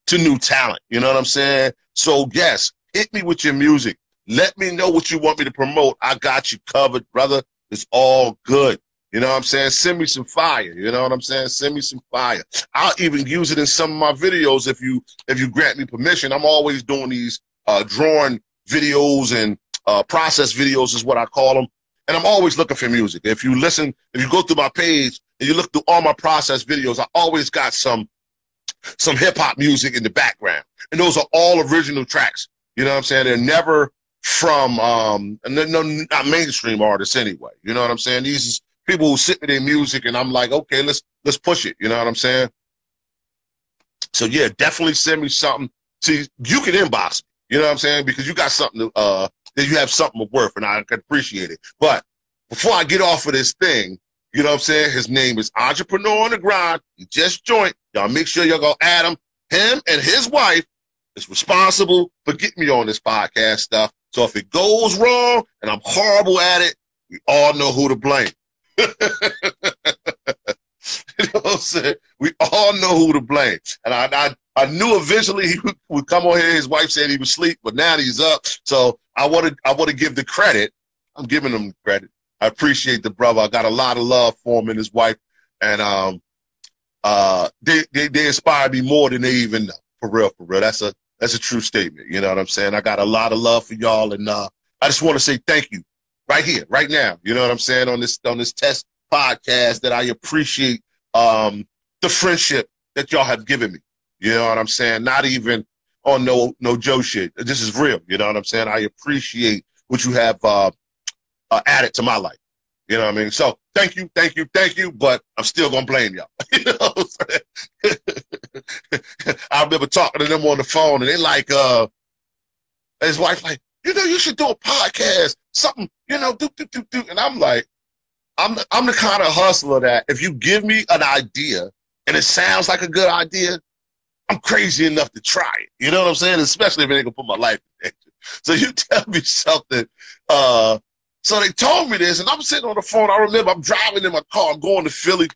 to new talent. You know what I'm saying? So, yes, hit me with your music. Let me know what you want me to promote. I got you covered, brother. It's all good. You know what I'm saying? Send me some fire. You know what I'm saying? Send me some fire. I'll even use it in some of my videos if you if you grant me permission. I'm always doing these uh, drawing videos and uh, process videos is what I call them. And I'm always looking for music. If you listen, if you go through my page and you look through all my process videos, I always got some some hip hop music in the background. And those are all original tracks. You know what I'm saying? They're never from um no, no not mainstream artists anyway. You know what I'm saying? These people who sit with their music and I'm like, okay, let's let's push it. You know what I'm saying? So yeah, definitely send me something. See, you can inbox me. You know what I'm saying? Because you got something to, uh, that you have something of worth and I can appreciate it. But before I get off of this thing, you know what I'm saying? His name is Entrepreneur on the Grind. He just joined. Y'all make sure y'all go add him. Him and his wife is responsible for getting me on this podcast stuff. So if it goes wrong and I'm horrible at it, we all know who to blame. you know what I'm saying? We all know who to blame. And I, I, I knew eventually he would come on here. His wife said he was asleep, but now he's up. So I want to, I want to give the credit. I'm giving him credit. I appreciate the brother. I got a lot of love for him and his wife. And, um, uh, they, they, they inspire me more than they even know. For real, for real. That's a, that's a true statement. You know what I'm saying? I got a lot of love for y'all. And, uh, I just want to say thank you right here, right now. You know what I'm saying? On this, on this test podcast that I appreciate, um, the friendship that y'all have given me. You know what I'm saying? Not even on no, no Joe shit. This is real. You know what I'm saying? I appreciate what you have, uh, uh added to my life. You know what I mean? So thank you, thank you, thank you, but I'm still gonna blame y'all. you know I remember talking to them on the phone and they like uh his wife like, you know, you should do a podcast, something, you know, do do do do and I'm like, I'm the, I'm the kind of hustler that if you give me an idea and it sounds like a good idea, I'm crazy enough to try it. You know what I'm saying? Especially if it ain't gonna put my life in danger. So you tell me something uh so they told me this, and I'm sitting on the phone. I remember I'm driving in my car. I'm going to Philly.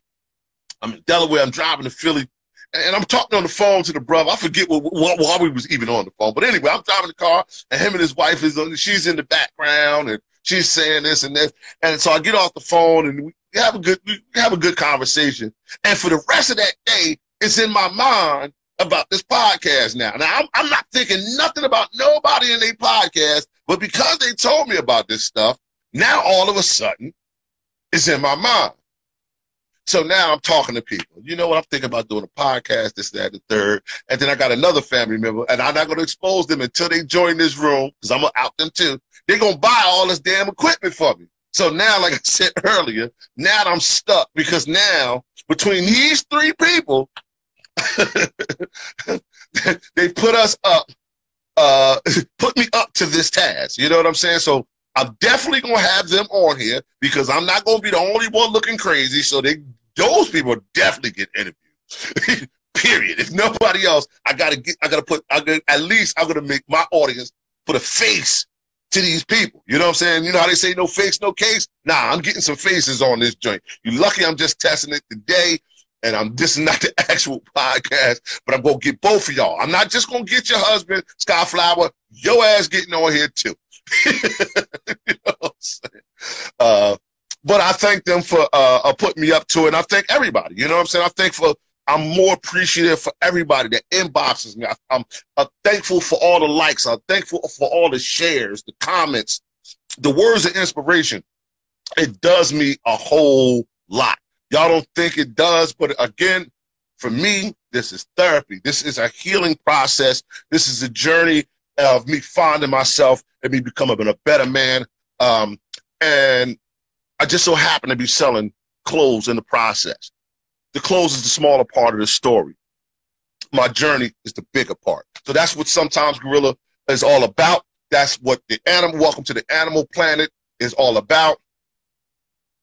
I'm in Delaware. I'm driving to Philly, and I'm talking on the phone to the brother. I forget what, what, why we was even on the phone, but anyway, I'm driving the car, and him and his wife is she's in the background, and she's saying this and this, and so I get off the phone, and we have a good we have a good conversation. And for the rest of that day, it's in my mind about this podcast now. Now I'm, I'm not thinking nothing about nobody in their podcast, but because they told me about this stuff, now all of a sudden, it's in my mind. So now I'm talking to people. You know what? I'm thinking about doing a podcast, this, that, the third. And then I got another family member, and I'm not going to expose them until they join this room, because I'm going to out them too. They're going to buy all this damn equipment for me. So now, like I said earlier, now I'm stuck because now between these three people, they put us up, uh, put me up to this task. You know what I'm saying? So I'm definitely gonna have them on here because I'm not gonna be the only one looking crazy. So they those people definitely get interviewed. Period. If nobody else, I gotta get I gotta put I gotta, at least I'm gonna make my audience put a face to these people. You know what I'm saying? You know how they say no face, no case? Nah, I'm getting some faces on this joint. You lucky I'm just testing it today. And I'm this is not the actual podcast, but I'm gonna get both of y'all. I'm not just gonna get your husband, Skyflower, your ass getting on here too. You know uh, but I thank them for uh, uh, putting me up to it. And I thank everybody. You know what I'm saying? I thank for. I'm more appreciative for everybody that inboxes me. I, I'm thankful for all the likes. I'm thankful for all the shares, the comments, the words of inspiration. It does me a whole lot. Y'all don't think it does, but again, for me, this is therapy. This is a healing process. This is a journey of me finding myself me becoming a better man. Um, and I just so happen to be selling clothes in the process. The clothes is the smaller part of the story. My journey is the bigger part. So that's what sometimes Gorilla is all about. That's what the animal, welcome to the animal planet is all about.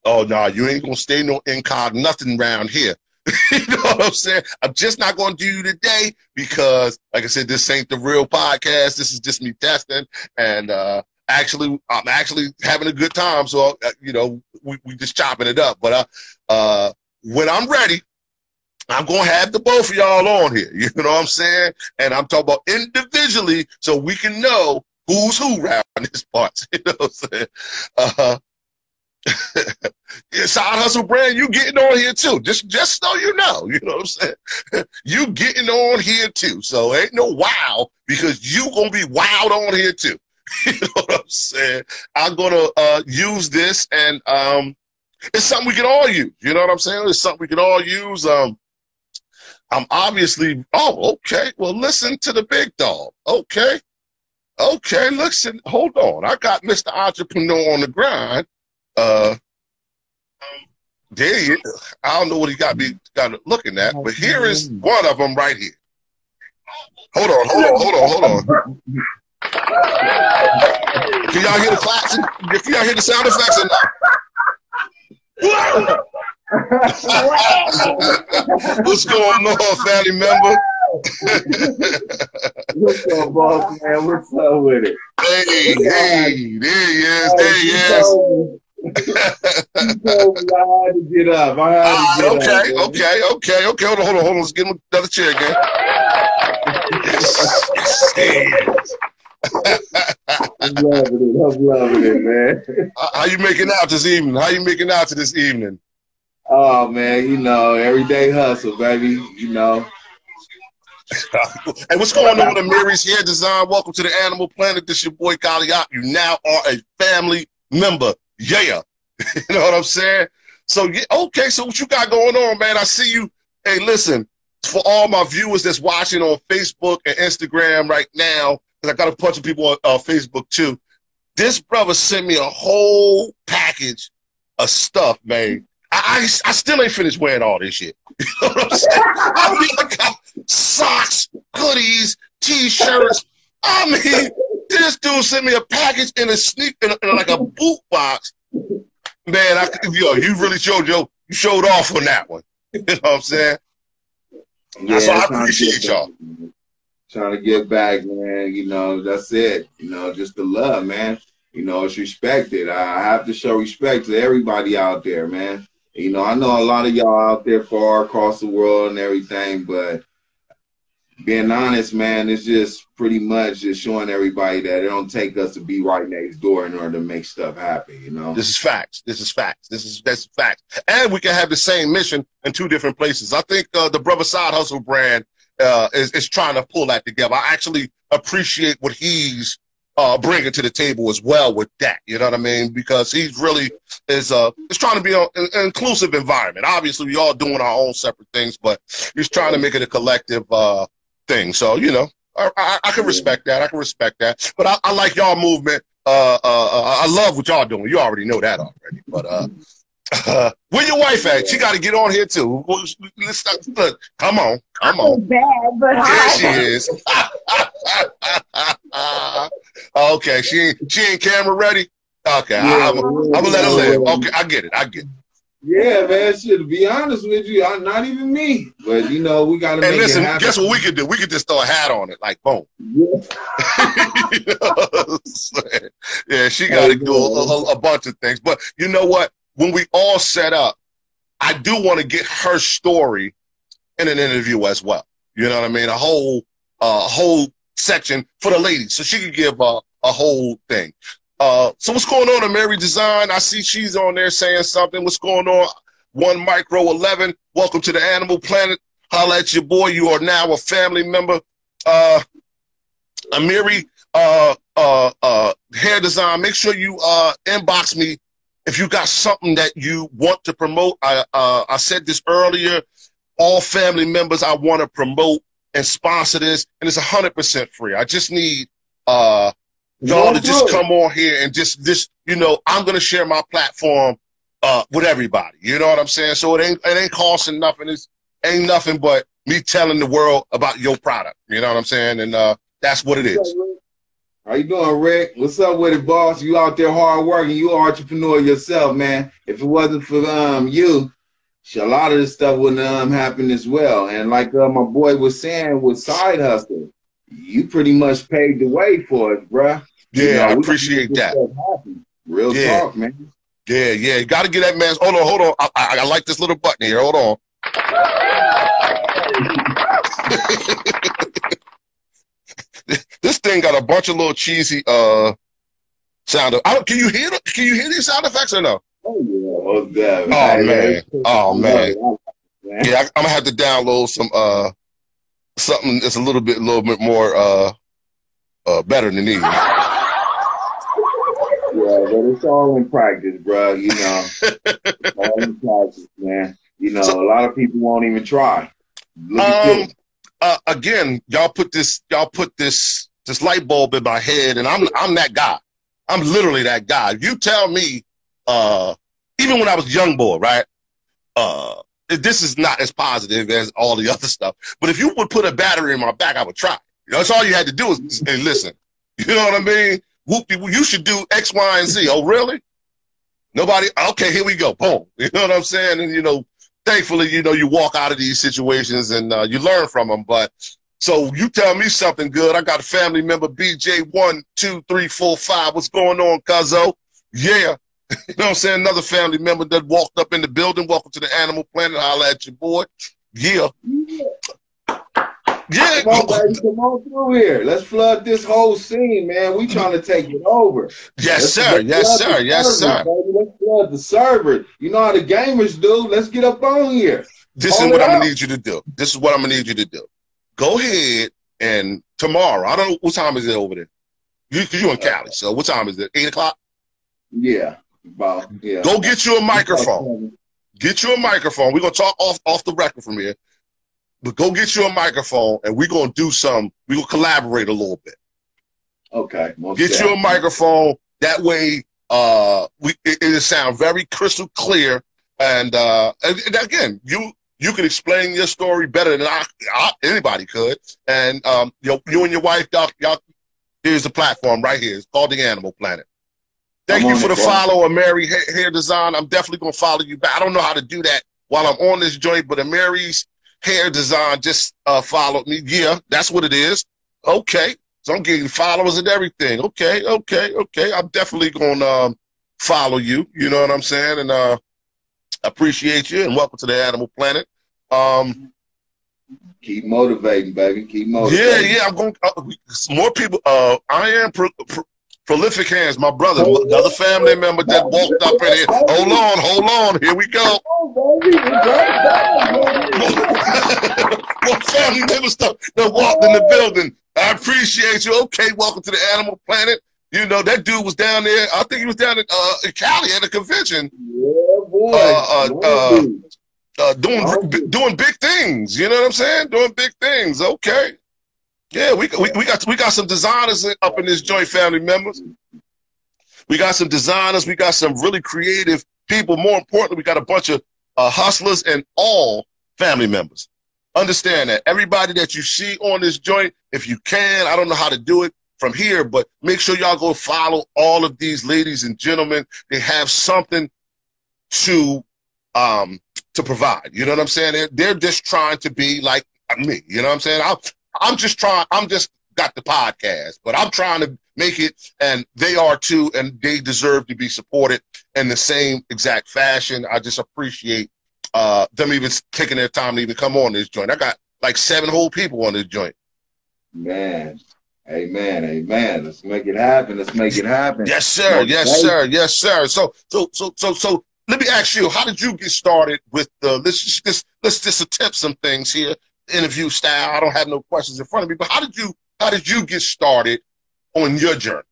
Oh, no, nah, you ain't gonna stay no incog, nothing around here. you know what I'm saying? I'm just not going to do you today because, like I said, this ain't the real podcast. This is just me testing, and uh, actually, I'm actually having a good time. So, uh, you know, we we just chopping it up. But uh, uh, when I'm ready, I'm gonna have the both of y'all on here. You know what I'm saying? And I'm talking about individually, so we can know who's who around this part. You know what I'm saying? Uh, Side hustle brand, you getting on here too. Just just so you know, you know what I'm saying? you getting on here too. So ain't no wow because you gonna be wild on here too. you know what I'm saying? I'm gonna uh, use this and um, it's something we can all use. You know what I'm saying? It's something we can all use. Um, I'm obviously oh okay. Well, listen to the big dog. Okay, okay. Listen, hold on. I got Mr. Entrepreneur on the grind uh, there I don't know what he got me got looking at, but here is one of them right here. Hold on, hold on, hold on, hold on. Can y'all hear the claps? Can y'all hear the sound effects or not? What's going on, family member? What's up, boss man? What's up with it? Hey, hey, there he is, there he is. You I had to get up. I had Ah, to get okay, up. okay, okay, okay. Hold on, hold on, hold on. Let's get him another chair again. Yes, yes, I'm loving it. I'm loving it, man. How you making out this evening? How you making out to this evening? Oh man, you know, everyday hustle, baby. You know. Hey, what's going on with Mary's Hair Design? Welcome to the Animal Planet. This your boy Kaliak. You now are a family member. Yeah. you know what I'm saying? So, yeah, okay, so what you got going on, man? I see you. Hey, listen, for all my viewers that's watching on Facebook and Instagram right now, because I got a bunch of people on uh, Facebook too, this brother sent me a whole package of stuff, man. I, I, I still ain't finished wearing all this shit. You know what I'm saying? I mean, I got socks, hoodies, t-shirts. I mean, this dude sent me a package in a sneak, in, a, in like a boot box. Man, I, yo, you really showed yo, you showed off on that one. You know what I'm saying? That's why I appreciate y'all. Trying to get back, man. You know, that's it. You know, just the love, man. You know, it's respected. I have to show respect to everybody out there, man. You know, I know a lot of y'all out there far across the world and everything, but being honest, man, it's just pretty much just showing everybody that it don't take us to be right next door in order to make stuff happen, you know? This is facts. This is facts. This is that's facts. And we can have the same mission in two different places. I think uh, the Brother Side Hustle brand uh, is is trying to pull that together. I actually appreciate what he's uh, bringing to the table as well with that. You know what I mean? Because he's really is uh is trying to be an inclusive environment. Obviously, we all doing our own separate things, but he's trying to make it a collective uh, thing. So you know, I, I, I can respect that. I can respect that. But I, I like y'all movement. Uh, uh, uh, I love what y'all doing. You already know that already. But uh, uh where your wife at? She got to get on here too. Let's stop. Look, come on, come on. bad, but There she is. okay, she ain't she ain't camera ready. Okay, am I'm gonna let her live. Okay, I get it. I get it. Yeah, man. Shit, to be honest with you, I, not even me. But you know, we gotta And make listen, it happen. guess what we could do? We could just throw a hat on it, like boom. Yeah. You know what I'm saying? yeah, she got to do a, a, a bunch of things. But you know what? When we all set up, I do want to get her story in an interview as well. You know what I mean? A whole, uh, whole section for the ladies, so she could give a, a whole thing. Uh, so what's going on in Mary Design? I see she's on there saying something. What's going on? One Micro 11. Welcome to the Animal Planet. Holla at your boy. You are now a family member. Uh, Amiri, uh, uh, uh, hair design. Make sure you uh, inbox me if you got something that you want to promote. I uh, I said this earlier. All family members, I want to promote and sponsor this, and it's hundred percent free. I just need uh, y'all to just come on here and just just you know I'm gonna share my platform uh, with everybody. You know what I'm saying? So it ain't it ain't costing nothing. It's ain't nothing but me telling the world about your product. You know what I'm saying? And uh, that's what it is. How you doing, Rick? What's up with it, boss? You out there hard working. You an entrepreneur yourself, man. If it wasn't for um you, a lot of this stuff wouldn't um happen as well. And like uh, my boy was saying with side hustle, you pretty much paved the way for it, bruh. Yeah, You know, I appreciate make that. Real Yeah. talk, man. Yeah, yeah. You got to get that man. Hold on, hold on. I, I, I like this little button here. Hold on. this thing got a bunch of little cheesy uh sound. I don't, can you hear? the- Can you hear these sound effects or no? Oh yeah, most. Oh, Hey, man. Oh, man. man. Yeah, I, I'm gonna have to download some uh something that's a little bit, a little bit more uh uh better than these. It's all in practice, bro. You know, all in practice, man. You know, So- a lot of people won't even try. Um, uh, again, y'all put this, y'all put this, this light bulb in my head, and I'm, I'm that guy. I'm literally that guy. You tell me, uh, even when I was young boy, right? Uh, this is not as positive as all the other stuff. But if you would put a battery in my back, I would try. That's all you had to do is hey, listen. You know what I mean? Whoop, you should do X, Y, and Z. Oh, really? Nobody. Okay, here we go. Boom. You know what I'm saying? And you know, thankfully, you know, you walk out of these situations and uh, you learn from them. But so you tell me something good. I got a family member, BJ one, two, three, four, five. What's going on, Cuzzo? Yeah. you know what I'm saying? Another family member that walked up in the building. Welcome to the Animal Planet. Holla at your boy. Yeah. Yeah. Come on, baby, come on through here. Let's flood this whole scene, man. We trying to take it over. Yes, Let's- sir. let's Yes, sir. Yes, servers, sir. baby. Let's flood the server. You know how the gamers do. Let's get up on here. This is what I'm gonna need you to do. This is what I'm gonna need you to do. Go ahead and tomorrow. I don't know what time is it over there. You, cause you in Cali. So what time is it? Eight o'clock. Yeah. About, yeah. Go get you a microphone. Get you a microphone. We're gonna talk off off the record from here. But go get you a microphone and we're gonna do some. We're gonna collaborate a little bit. Okay. Get you a microphone. That way, uh, we it, it'll sound very crystal clear. And uh, and, and again, you you can explain your story better than I, I anybody could. And um, you you and your wife, y'all, y'all, here's the platform right here. It's called the Animal Planet. Thank I'm you for the follow, Mary Hair, Hair Design. I'm definitely gonna follow you back. I don't know how to do that while I'm on this joint, but Mary's Hair Design just uh, followed me. Yeah, that's what it is. Okay, so I'm getting followers and everything. Okay, okay, okay. I'm definitely gonna um, follow you. You know what I'm saying? And uh, appreciate you and welcome to the Animal Planet. Um, Keep motivating, baby. Keep motivating. yeah, yeah. I'm going. Uh, more people. Uh, I am pro- pro- prolific hands. My brother, another family member that walked up in here. Hold on, hold on. Here we go. Baby. It's right back, More family member stuff that walked in the building. I appreciate you. Okay, welcome to the Animal Planet. You know that dude was down there. I think he was down in, uh, in Cali at a convention, Yeah, boy. Uh, uh, Boy, uh, uh, doing b- doing big things. You know what I'm saying? Doing big things. Okay. Yeah, we we, we got we got some designers up in this joint, family members. We got some designers. We got some really creative people. More importantly, we got a bunch of uh, hustlers and all family members. Understand that everybody that you see on this joint, if you can, I don't know how to do it from here, but make sure y'all go follow all of these ladies and gentlemen. They have something to um to provide. You know what I'm saying? They're, they're just trying to be like me. You know what I'm saying? I'm I'm just trying. I'm just got the podcast, but I'm trying to make it, and they are too, and they deserve to be supported in the same exact fashion. I just appreciate uh them even taking their time to even come on this joint. I got like seven whole people on this joint. Man. Amen. Amen. Let's make it happen. Let's make it happen. Yes, sir. Yes, sir. Yes, sir. So, so, so, so, so, let me ask you, how did you get started with the? Let's just, let's, let's just attempt some things here, interview style. I don't have no questions in front of me, but how did you, how did you get started on your journey?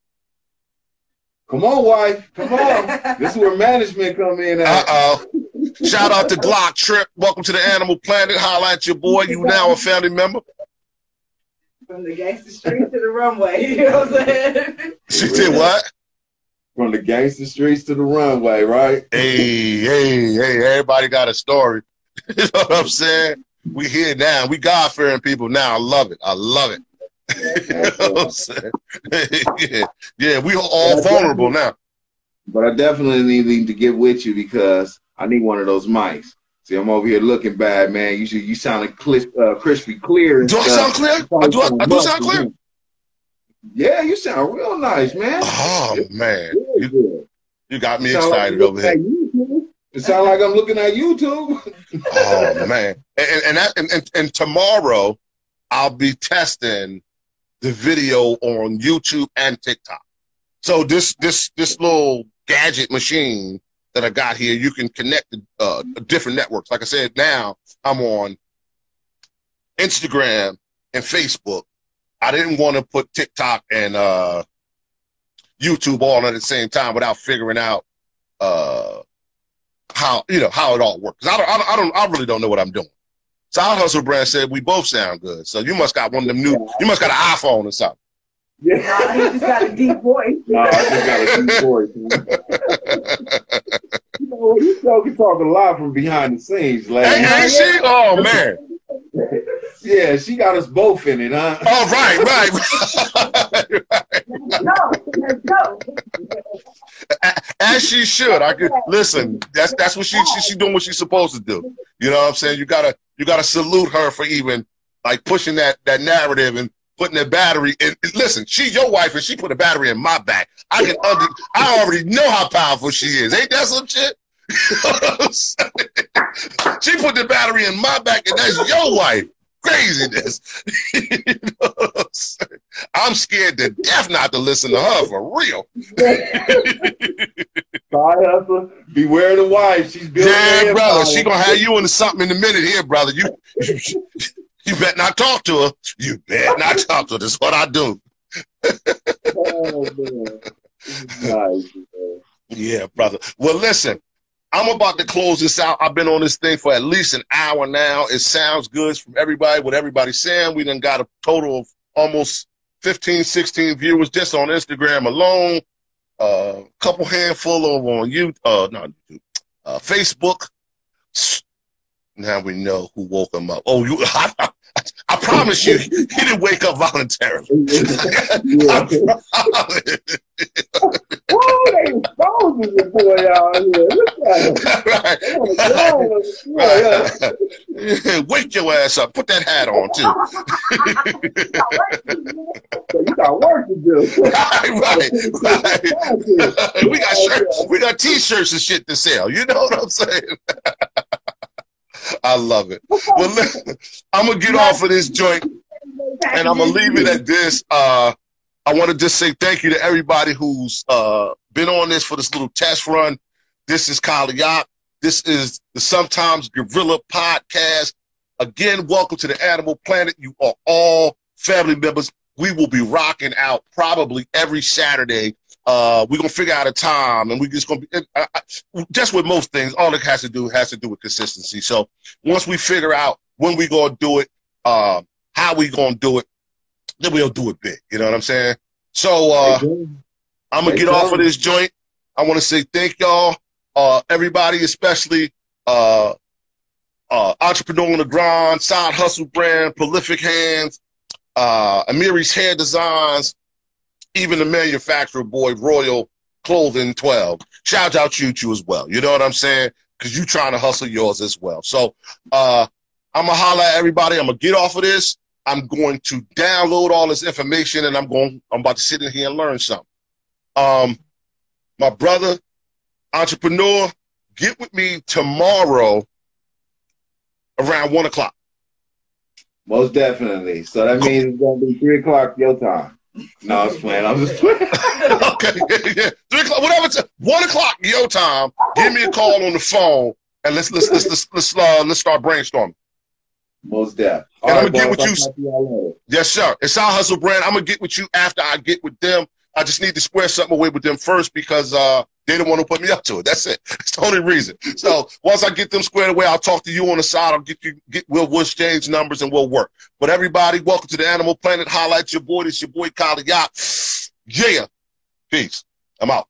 Come on, wife. Come on. this is where management come in Uh oh. Shout out to Glock Trip. Welcome to the Animal Planet. Holla at your boy. You now a family member. From the gangster street to the runway, you know what I'm saying? She did what? From the gangster streets to the runway, right? Hey, hey, hey, everybody got a story. you know what I'm saying? We here now. We God fearing people now. I love it. I love it. you know what I'm saying? yeah. yeah, we are all vulnerable now. But I definitely need to get with you because I need one of those mics. See, I'm over here looking bad, man. You should, you sounding clis- uh, crispy clear. Do I sound clear? I do, I, I do sound clear? Yeah, you sound real nice, man. Oh, man. Good. You got me excited over here. It sounds like I'm looking at YouTube. Oh, man. And, and, that, and, and, and tomorrow, I'll be testing the video on YouTube and TikTok. So this this this little gadget machine that I got here, you can connect uh, different networks. Like I said, now I'm on Instagram and Facebook. I didn't want to put TikTok and uh, YouTube all at the same time without figuring out uh, how you know how it all works. I don't, I don't, I don't, I really don't know what I'm doing. Side Hustle Brand said we both sound good, so you must got one of them new. You must got an iPhone or something. Nah, he just got a deep voice. Nah, I just got a deep voice. Man. you know, you still can talk a lot from behind the scenes, lady. Hey, ain't she? Oh man, Yeah, she got us both in it, huh? Oh, right, right. Let's go. Let's go. As she should. I could listen. That's that's what she, she she doing what she's supposed to do. You know what I'm saying? You gotta you gotta salute her for even like pushing that that narrative and putting that battery in. Listen, she your wife and she put a battery in my back. I can under. I already know how powerful she is. Ain't that some shit? she put the battery in my back, and that's your wife. Craziness. You know I'm? I'm scared to death not to listen to her for real. Side hustle. Beware the wife. She's building Yeah, her brother. She gonna have you into something in a minute here, brother. You, you, you better not talk to her. You better not talk to her. That's what I do. Oh, man. Nice, man. Yeah, brother. Well, listen, I'm about to close this out. I've been on this thing for at least an hour now. It sounds good from everybody, what everybody's saying. We done got a total of almost 15, 16 viewers just on Instagram alone. A uh, couple handful of on you, uh, not YouTube, uh, Facebook. Now we know who woke him up. Oh, you, I, promise you, he didn't wake up voluntarily. yeah. Woo, they exposing the boy out here. Look at him. right. They on the ground. Yeah, yeah. Right. Wake your ass up. Put that hat on too. You got work to do. right, right, right. we got shirts, we got t-shirts and shit to sell. You know what I'm saying? I love it. Well, listen, I'm gonna get off of this joint and I'm gonna leave it at this. Uh, I want to just say thank you to everybody who's uh, been on this for this little test run. This is Kyle Yop. This is the Sometimes Gorilla Podcast. Again, welcome to the Animal Planet. You are all family members. We will be rocking out probably every Saturday. Uh, we're gonna figure out a time, and we're just gonna be uh, uh, just with most things. All it has to do has to do with consistency. So once we figure out when we gonna do it, uh, how we gonna do it, then we'll do it big. You know what I'm saying? So uh, I'm gonna get off of this joint. I want to say thank y'all, uh, everybody, especially uh, uh, entrepreneur on the grind, side hustle brand, prolific hands, uh, Amiri's hair designs, even the manufacturer boy, Royal Clothing 12. Shout out you to as well. You know what I'm saying? Because you trying to hustle yours as well. So uh, I'm gonna holler at everybody. I'm gonna get off of this. I'm going to download all this information, and I'm going. I'm about to sit in here and learn something. Um, my brother, entrepreneur, get with me tomorrow around one o'clock. Most definitely. So that means it's gonna be three o'clock your time. No, I was playing. I'm just playing. okay, yeah, three o'clock, whatever. It's, one o'clock your time. Give me a call on the phone, and let's let's let's let's let's, uh, let's start brainstorming. Most def. And I'ma get with I'll you- talk to y'all later. Yes, sir. It's our hustle brand. I'm gonna get with you after I get with them. I just need to square something away with them first because uh, they don't want to put me up to it. That's it. That's the only reason. So once I get them squared away, I'll talk to you on the side. I'll get you get we'll, we'll exchange numbers and we'll work. But everybody, welcome to the Animal Planet. Highlights. your boy. This your boy Kyle Yacht. Yeah. Peace. I'm out.